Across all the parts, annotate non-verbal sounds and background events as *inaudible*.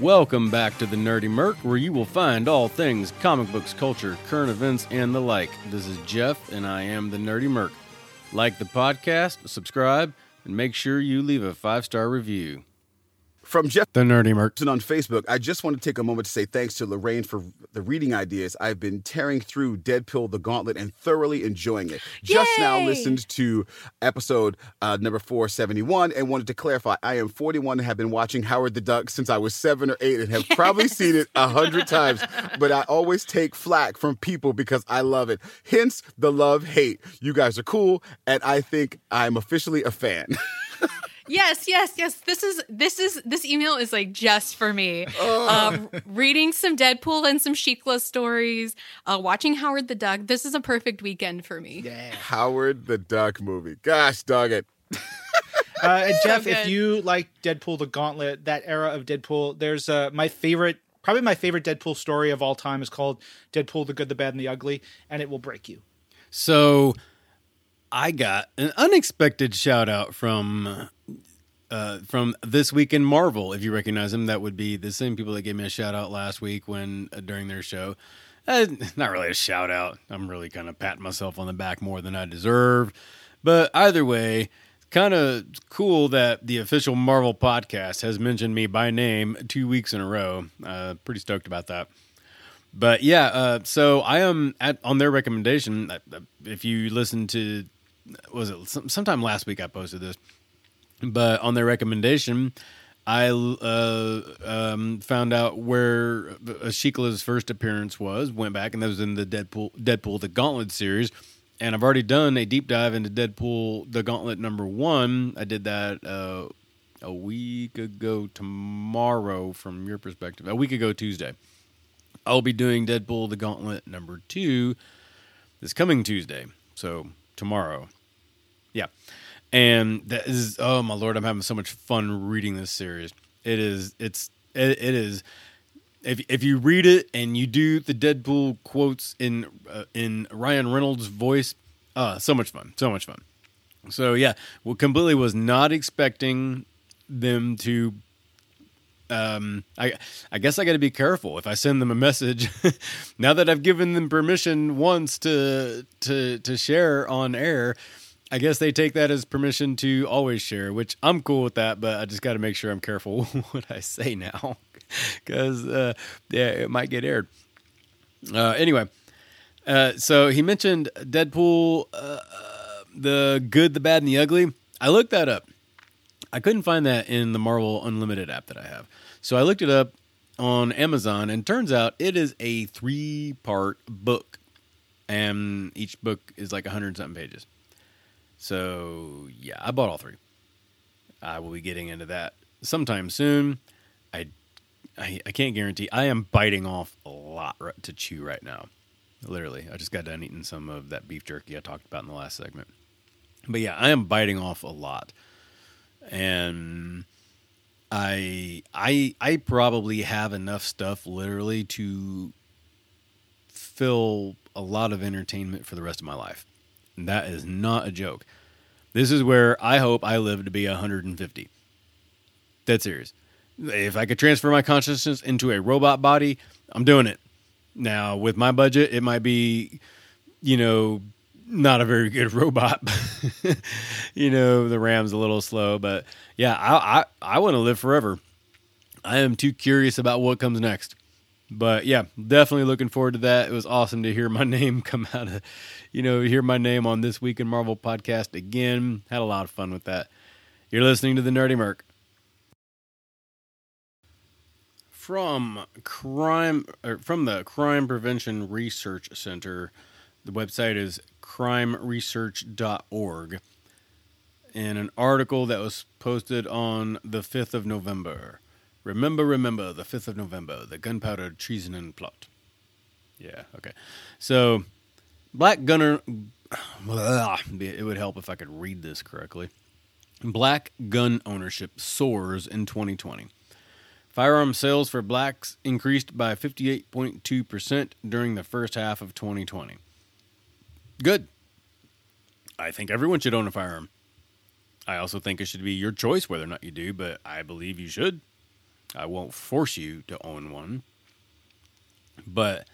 Welcome back to the Nerdy Merc, where you will find all things comic books, culture, current events, and the like. This is Jeff, and I am the Nerdy Merc. Like the podcast, subscribe, and make sure you leave a five star review. From Jeff The Nerdy Merc. on Facebook, I just want to take a moment to say thanks to Lorraine for the reading ideas. I've been tearing through Deadpool the Gauntlet and thoroughly enjoying it. Just now listened to episode uh, number 471 and wanted to clarify I am 41 and have been watching Howard the Duck since I was seven or eight and have *laughs* probably seen it a hundred times, but I always take flack from people because I love it. Hence the love hate. You guys are cool, and I think I'm officially a fan. *laughs* Yes, yes, yes. This is this is this email is like just for me. Um, reading some Deadpool and some Shiklah stories, uh, watching Howard the Duck. This is a perfect weekend for me. Yeah. Howard the Duck movie. Gosh, dog it. *laughs* Uh, and Jeff, if you like Deadpool the Gauntlet, that era of Deadpool, there's uh, my favorite, probably my favorite Deadpool story of all time is called Deadpool the Good, the Bad, and the Ugly, and it will break you. So I got an unexpected shout out from uh, from this week in Marvel. If you recognize them, that would be the same people that gave me a shout out last week when uh, during their show. Uh, not really a shout out. I'm really kind of patting myself on the back more than I deserve. But either way, kind of cool that the official Marvel podcast has mentioned me by name two weeks in a row. Uh, pretty stoked about that. But yeah, uh, so I am at on their recommendation. uh, uh, If you listen to, was it some, sometime last week I posted this, but on their recommendation, I uh, um, found out where Ashikla's first appearance was. Went back and that was in the Deadpool Deadpool the Gauntlet series, and I've already done a deep dive into Deadpool the Gauntlet number one. I did that uh, a week ago tomorrow, from your perspective, a week ago Tuesday. I'll be doing Deadpool the Gauntlet number two this coming Tuesday. So tomorrow. Yeah. And that is oh my lord, I'm having so much fun reading this series. It is it's it, it is if if you read it and you do the Deadpool quotes in uh, in Ryan Reynolds' voice, uh so much fun. So much fun. So yeah, well completely was not expecting them to um, I I guess I got to be careful if I send them a message. *laughs* now that I've given them permission once to to to share on air, I guess they take that as permission to always share, which I'm cool with that. But I just got to make sure I'm careful *laughs* what I say now, *laughs* because uh, yeah, it might get aired. Uh, anyway, uh, so he mentioned Deadpool, uh, the good, the bad, and the ugly. I looked that up. I couldn't find that in the Marvel Unlimited app that I have. So I looked it up on Amazon, and turns out it is a three part book. And each book is like 100 something pages. So, yeah, I bought all three. I will be getting into that sometime soon. I, I, I can't guarantee. I am biting off a lot to chew right now. Literally. I just got done eating some of that beef jerky I talked about in the last segment. But yeah, I am biting off a lot and I I I probably have enough stuff literally to fill a lot of entertainment for the rest of my life. And that is not a joke. This is where I hope I live to be 150. Dead serious. If I could transfer my consciousness into a robot body, I'm doing it. Now, with my budget, it might be, you know, not a very good *laughs* robot. *laughs* you know, the RAM's a little slow, but yeah, I I, I want to live forever. I am too curious about what comes next. But yeah, definitely looking forward to that. It was awesome to hear my *laughs* name come out of, you know, hear my name on this week in Marvel podcast again. Had a lot of fun with that. You're listening to the Nerdy Merc. From crime or from the Crime Prevention Research Center, the website is crimeresearch.org. In an article that was posted on the 5th of November. Remember, remember, the 5th of November, the gunpowder treason and plot. Yeah, okay. So, Black Gunner. *sighs* It would help if I could read this correctly. Black gun ownership soars in 2020. Firearm sales for blacks increased by 58.2% during the first half of 2020. Good. I think everyone should own a firearm. I also think it should be your choice whether or not you do, but I believe you should. I won't force you to own one. But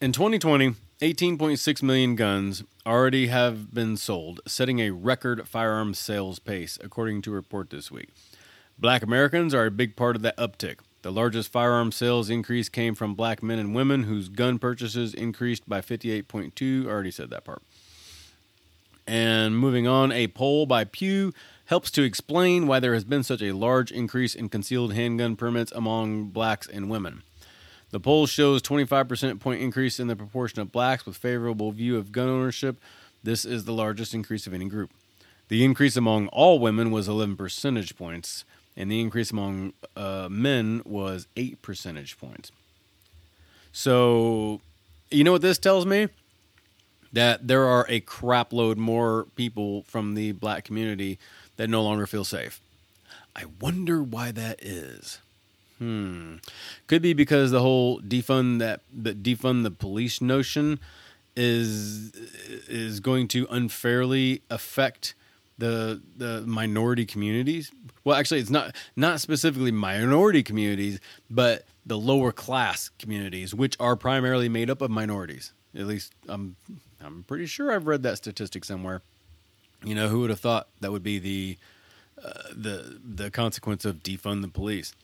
in 2020, 18.6 million guns already have been sold, setting a record firearms sales pace, according to a report this week. Black Americans are a big part of that uptick. The largest firearm sales increase came from black men and women whose gun purchases increased by 58.2. I already said that part. And moving on, a poll by Pew helps to explain why there has been such a large increase in concealed handgun permits among blacks and women. The poll shows 25% point increase in the proportion of blacks with favorable view of gun ownership. This is the largest increase of any group. The increase among all women was 11 percentage points, and the increase among uh, men was 8 percentage points. So, you know what this tells me? That there are a crapload more people from the black community that no longer feel safe. I wonder why that is. Hmm. Could be because the whole defund that the defund the police notion is is going to unfairly affect the the minority communities. Well, actually, it's not not specifically minority communities, but the lower class communities, which are primarily made up of minorities. At least I'm I'm pretty sure I've read that statistic somewhere. You know, who would have thought that would be the uh, the the consequence of defund the police?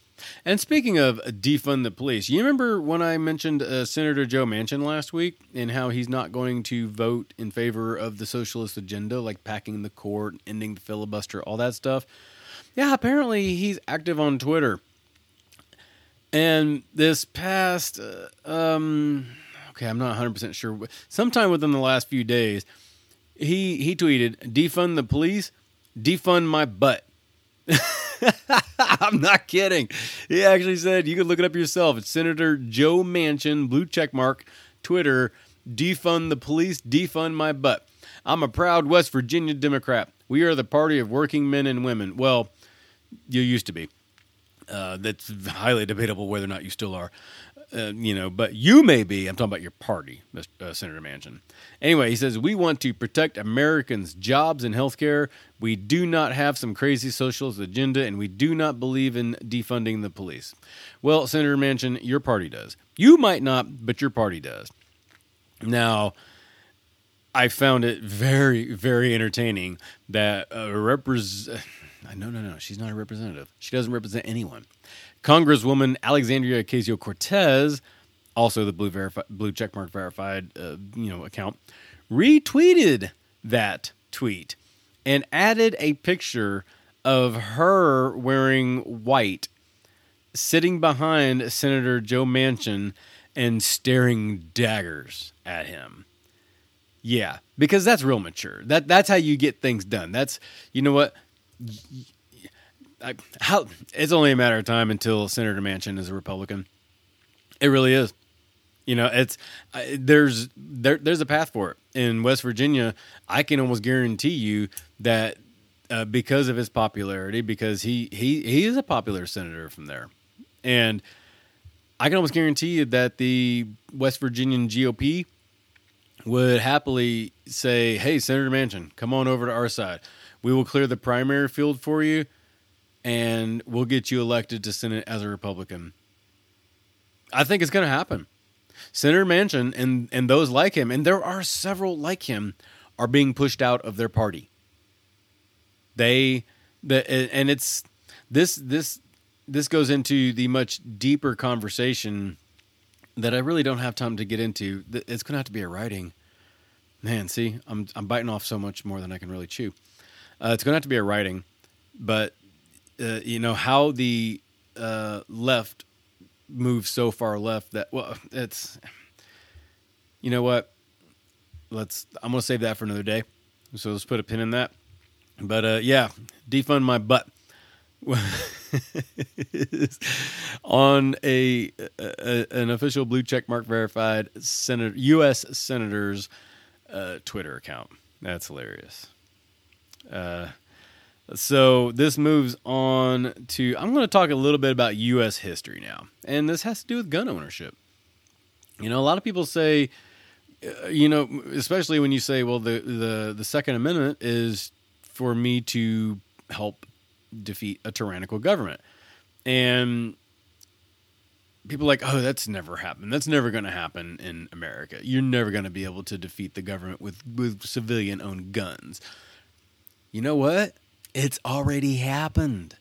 And speaking of defund the police, you remember when I mentioned uh, Senator Joe Manchin last week and how he's not going to vote in favor of the socialist agenda, like packing the court, ending the filibuster, all that stuff? Yeah, apparently he's active on Twitter. And this past, uh, um, okay, I'm not 100% sure, sometime within the last few days, he, he tweeted, defund the police, defund my butt. *laughs* I'm not kidding. He actually said you can look it up yourself. It's Senator Joe Manchin, blue check mark, Twitter, defund the police, defund my butt. I'm a proud West Virginia Democrat. We are the party of working men and women. Well, you used to be. Uh, that's highly debatable whether or not you still are. Uh, you know, but you may be. I'm talking about your party, uh, Senator Manchin. Anyway, he says we want to protect Americans' jobs and health care. We do not have some crazy socialist agenda, and we do not believe in defunding the police. Well, Senator Manchin, your party does. You might not, but your party does. Now, I found it very, very entertaining that a representative. *sighs* No, no, no. She's not a representative. She doesn't represent anyone. Congresswoman Alexandria Ocasio Cortez, also the blue verifi- blue checkmark verified, uh, you know, account, retweeted that tweet and added a picture of her wearing white, sitting behind Senator Joe Manchin and staring daggers at him. Yeah, because that's real mature. That that's how you get things done. That's you know what I, how it's only a matter of time until Senator Manchin is a Republican. It really is. You know, it's I, there's there there's a path for it in West Virginia. I can almost guarantee you that uh, because of his popularity, because he he he is a popular senator from there, and I can almost guarantee you that the West Virginian GOP would happily say, "Hey, Senator Manchin, come on over to our side. We will clear the primary field for you." And we'll get you elected to Senate as a Republican. I think it's going to happen. Senator Manchin and and those like him, and there are several like him, are being pushed out of their party. They the and it's this this this goes into the much deeper conversation that I really don't have time to get into. It's going to have to be a writing. Man, see, I'm I'm biting off so much more than I can really chew. Uh, it's going to have to be a writing, but uh, you know how the uh, left moves so far left that well, it's you know what. Let's. I'm gonna save that for another day. So let's put a pin in that. But uh, yeah, defund my butt. *laughs* on a, a, an official blue check mark verified senator U.S. senator's uh, Twitter account. That's hilarious. Uh, so this moves on to I'm going to talk a little bit about U.S. history now, and this has to do with gun ownership. You know, a lot of people say, uh, you know, especially when you say, well, the the the Second Amendment is for me to help defeat a tyrannical government. and people like, oh, that's never happened. That's never going to happen in America. You're never going to be able to defeat the government with with civilian owned guns. You know what? It's already happened.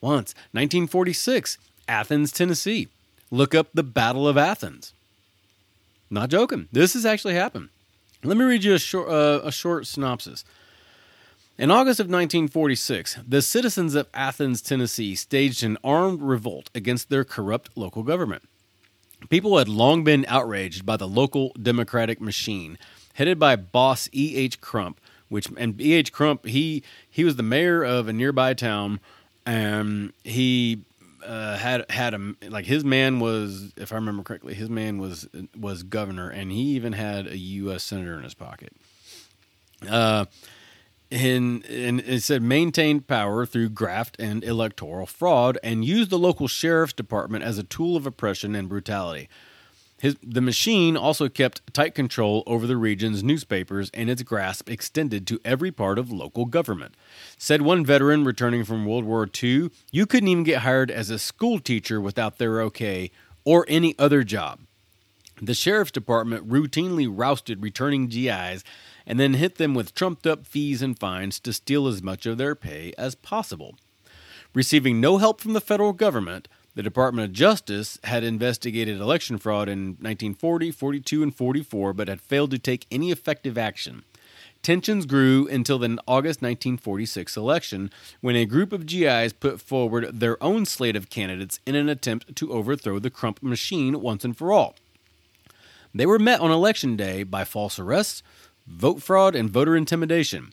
Once, 1946, Athens, Tennessee. Look up the Battle of Athens. Not joking. This has actually happened. Let me read you a short, uh, a short synopsis. In August of 1946, the citizens of Athens, Tennessee staged an armed revolt against their corrupt local government. People had long been outraged by the local democratic machine, headed by boss E. H. Crump, which and E. H. Crump he he was the mayor of a nearby town, and he uh, had had a like his man was, if I remember correctly, his man was was governor, and he even had a U.S. senator in his pocket. Uh, and, and it said maintained power through graft and electoral fraud, and used the local sheriff's department as a tool of oppression and brutality. His, the machine also kept tight control over the region's newspapers, and its grasp extended to every part of local government. Said one veteran returning from World War II, you couldn't even get hired as a school teacher without their okay or any other job. The sheriff's department routinely rousted returning GIs and then hit them with trumped up fees and fines to steal as much of their pay as possible. Receiving no help from the federal government, the Department of Justice had investigated election fraud in 1940, 42, and 44, but had failed to take any effective action. Tensions grew until the August 1946 election, when a group of GIs put forward their own slate of candidates in an attempt to overthrow the Crump machine once and for all. They were met on election day by false arrests, vote fraud, and voter intimidation.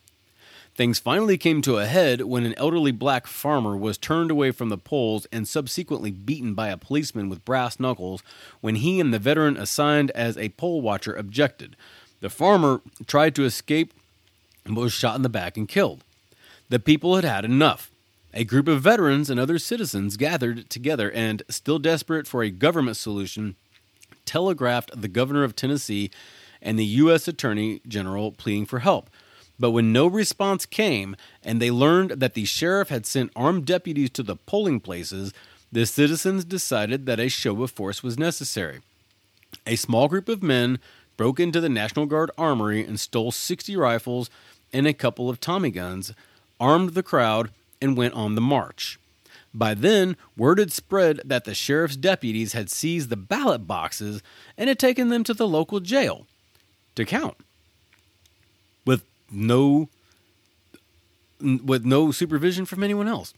Things finally came to a head when an elderly black farmer was turned away from the polls and subsequently beaten by a policeman with brass knuckles when he and the veteran assigned as a poll watcher objected. The farmer tried to escape but was shot in the back and killed. The people had had enough. A group of veterans and other citizens gathered together and, still desperate for a government solution, telegraphed the governor of Tennessee and the U.S. Attorney General pleading for help. But when no response came, and they learned that the sheriff had sent armed deputies to the polling places, the citizens decided that a show of force was necessary. A small group of men broke into the National Guard armory and stole 60 rifles and a couple of Tommy guns, armed the crowd, and went on the march. By then, word had spread that the sheriff's deputies had seized the ballot boxes and had taken them to the local jail to count no with no supervision from anyone else.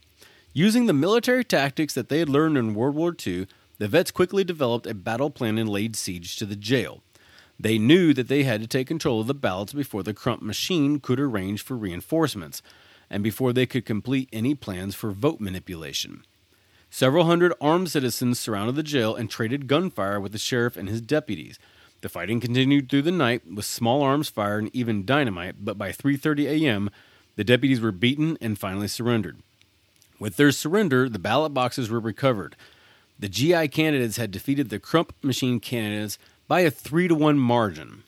Using the military tactics that they had learned in World War II, the vets quickly developed a battle plan and laid siege to the jail. They knew that they had to take control of the ballots before the Crump machine could arrange for reinforcements, and before they could complete any plans for vote manipulation. Several hundred armed citizens surrounded the jail and traded gunfire with the sheriff and his deputies. The fighting continued through the night with small arms fire and even dynamite, but by 3:30 a.m., the deputies were beaten and finally surrendered. With their surrender, the ballot boxes were recovered. The GI candidates had defeated the Crump machine candidates by a 3 to 1 margin.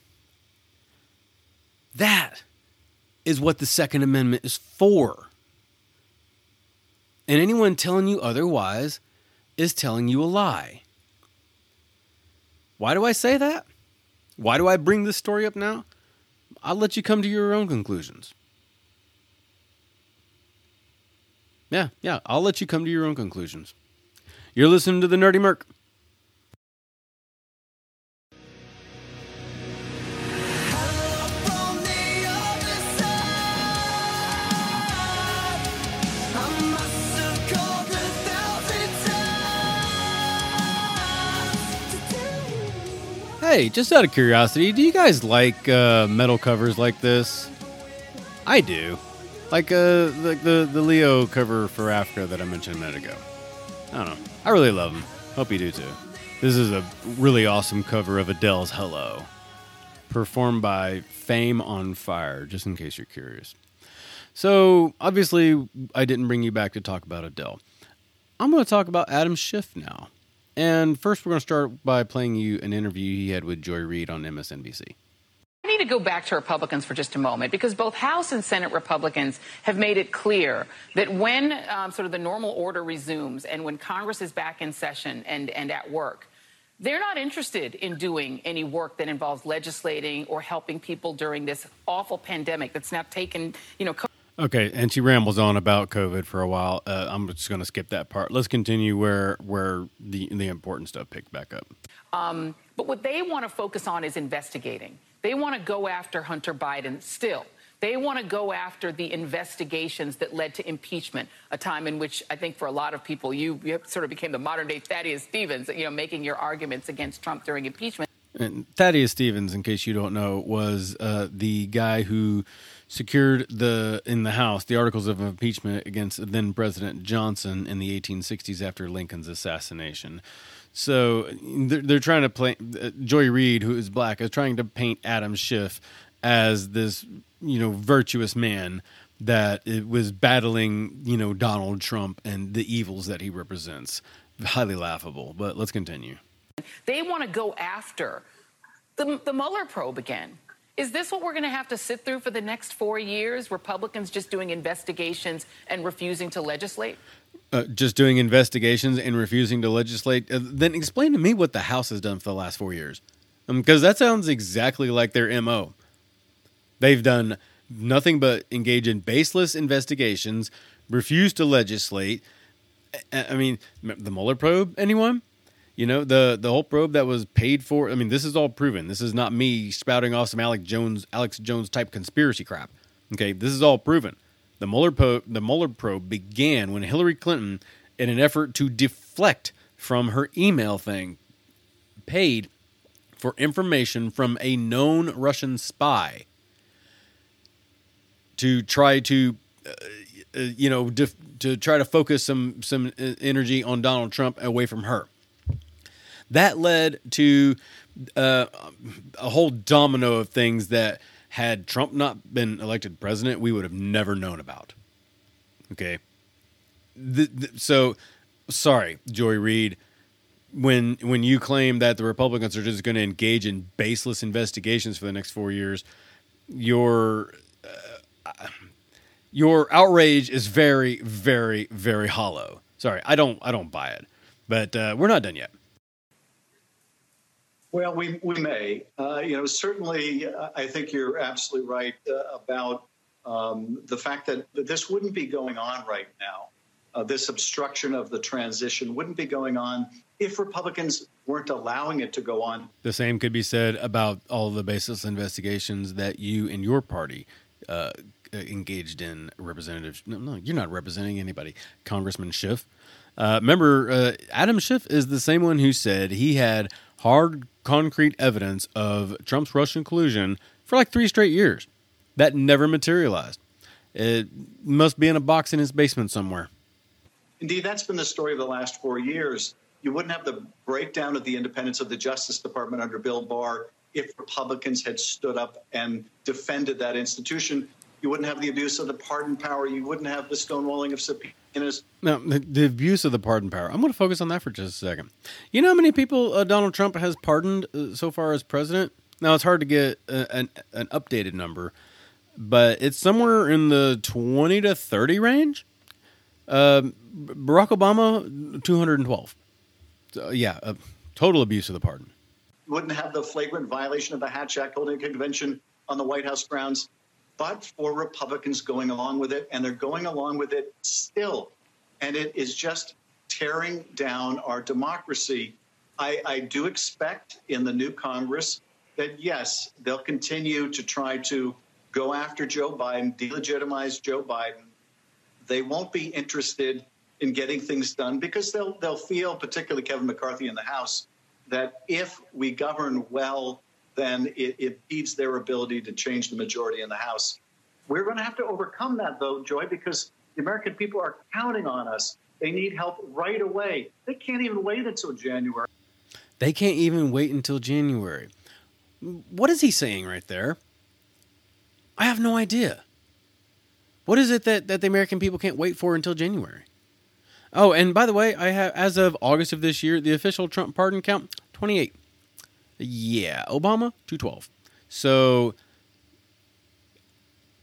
That is what the Second Amendment is for. And anyone telling you otherwise is telling you a lie. Why do I say that? Why do I bring this story up now? I'll let you come to your own conclusions. Yeah, yeah, I'll let you come to your own conclusions. You're listening to the Nerdy Merc. Hey, just out of curiosity, do you guys like uh, metal covers like this? I do. Like uh, like the, the Leo cover for Africa that I mentioned a minute ago. I don't know. I really love them. Hope you do too. This is a really awesome cover of Adele's Hello, performed by Fame on Fire, just in case you're curious. So, obviously, I didn't bring you back to talk about Adele. I'm going to talk about Adam Schiff now. And first, we're going to start by playing you an interview he had with Joy Reid on MSNBC. I need to go back to Republicans for just a moment because both House and Senate Republicans have made it clear that when um, sort of the normal order resumes and when Congress is back in session and, and at work, they're not interested in doing any work that involves legislating or helping people during this awful pandemic that's now taken, you know, Okay, and she rambles on about COVID for a while. Uh, I'm just going to skip that part. Let's continue where where the the important stuff picked back up. Um, but what they want to focus on is investigating. They want to go after Hunter Biden still. They want to go after the investigations that led to impeachment, a time in which I think for a lot of people, you, you sort of became the modern day Thaddeus Stevens, you know, making your arguments against Trump during impeachment. And Thaddeus Stevens, in case you don't know, was uh, the guy who secured the in the House the articles of impeachment against then President Johnson in the 1860s after Lincoln's assassination. So they're, they're trying to play uh, Joy Reid, who is black, is trying to paint Adam Schiff as this you know virtuous man that it was battling you know Donald Trump and the evils that he represents. Highly laughable, but let's continue. They want to go after the, the Mueller probe again. Is this what we're going to have to sit through for the next four years? Republicans just doing investigations and refusing to legislate? uh, just doing investigations and refusing to legislate, uh, then explain to me what the House has done for the last four years. Because that sounds exactly like their MO. They've done nothing but engage in baseless investigations, refuse to legislate. I mean, the Mueller probe, anyone? You know, the the whole probe that was paid for. I mean, this is all proven. This is not me spouting off some Alex Jones, Alex Jones type conspiracy crap. Okay, this is all proven. The Mueller the Mueller probe began when Hillary Clinton, in an effort to deflect from her email thing, paid for information from a known Russian spy to try to, uh, uh, you know, dif- to try to focus some some uh, energy on Donald Trump away from her. That led to uh, a whole domino of things that had Trump not been elected president, we would have never known about. Okay. Th th so, sorry, Joy Reid. When when you claim that the Republicans are just going to engage in baseless investigations for the next four years, your uh, your outrage is very, very, very hollow. Sorry, I don't I don't buy it. But uh, we're not done yet. Well, we, we may. Uh, you know, certainly, uh, I think you're absolutely right uh, about um, the fact that this wouldn't be going on right now. Uh, this obstruction of the transition wouldn't be going on if Republicans weren't allowing it to go on. The same could be said about all the baseless investigations that you and your party uh, engaged in. Representative, no, no, you're not representing anybody. Congressman Schiff. Remember, Adam Schiff is the same one who said he had hard, concrete evidence of Trump's Russian collusion for like three straight years. That never materialized. It must be in a box in his basement somewhere. Indeed, that's been the story of the last four years. You wouldn't have the breakdown of the independence of the Justice Department under Bill Barr if Republicans had stood up and defended that institution. You wouldn't have the abuse of the pardon power. You wouldn't have the stonewalling of subpoenas. Now, the, the abuse of the pardon power. I'm going to focus on that for just a second. You know how many people uh, Donald Trump has pardoned uh, so far as president? Now, it's hard to get uh, an, an updated number, but it's somewhere in the 20 to 30 range. Um Barack Obama, 212. So, yeah, total abuse of the pardon. Wouldn't have the flagrant violation of the Hatch Act holding a convention on the White House grounds, but for Republicans going along with it, and they're going along with it still. And it is just tearing down our democracy. I, I do expect in the new Congress that, yes, they'll continue to try to go after Joe Biden, delegitimize Joe Biden. They won't be interested in getting things done because they'll, they'll feel, particularly Kevin McCarthy in the House, that if we govern well, then it, it their ability to change the majority in the House. We're going to have to overcome that, though, Joy, because the American people are counting on us. They need help right away. They can't even wait until January. They can't even wait until January. What is he saying right there? I have no idea. What is it that, that the American people can't wait for until January? Oh, and by the way, I have as of August of this year, the official Trump pardon count 28. Yeah, Obama 212. So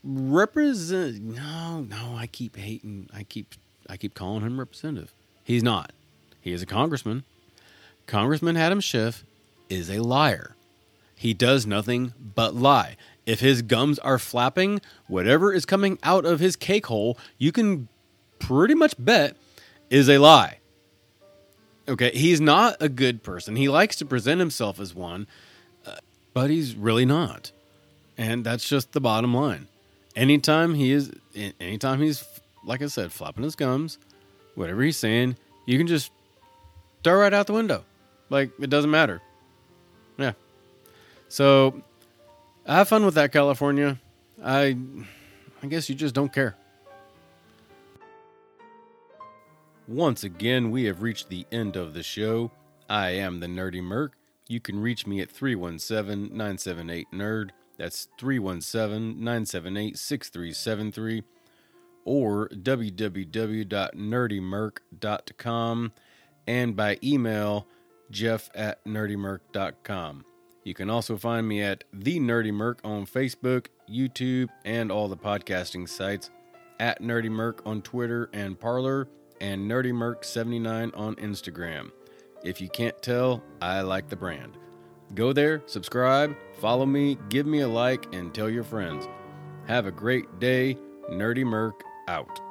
represent no no i keep hating i keep i keep calling him representative. He's not. He is a congressman. Congressman adam schiff is a liar. He does nothing but lie. If his gums are flapping whatever is coming out of his cake hole you can pretty much bet is a lie okay he's not a good person. He likes to present himself as one uh, but he's really not. And that's just the bottom line. Anytime he is anytime he's like i said flapping his gums whatever he's saying you can just throw right out the window. Like it doesn't matter. Yeah. So have fun with that california. I i guess you just don't care once again we have reached the end of the show. I am the nerdy merc. You can reach me at 317-978-nerd that's 317-978-6373 or www.nerdymerc.com and by email jeff at nerdymerc.com. You can also find me at The Nerdy Merc on Facebook, YouTube, and all the podcasting sites, at Nerdy Merc on Twitter and Parler, and Nerdy Merc79 on Instagram. If you can't tell, I like the brand. Go there, subscribe, follow me, give me a like, and tell your friends. Have a great day. Nerdy Merc out.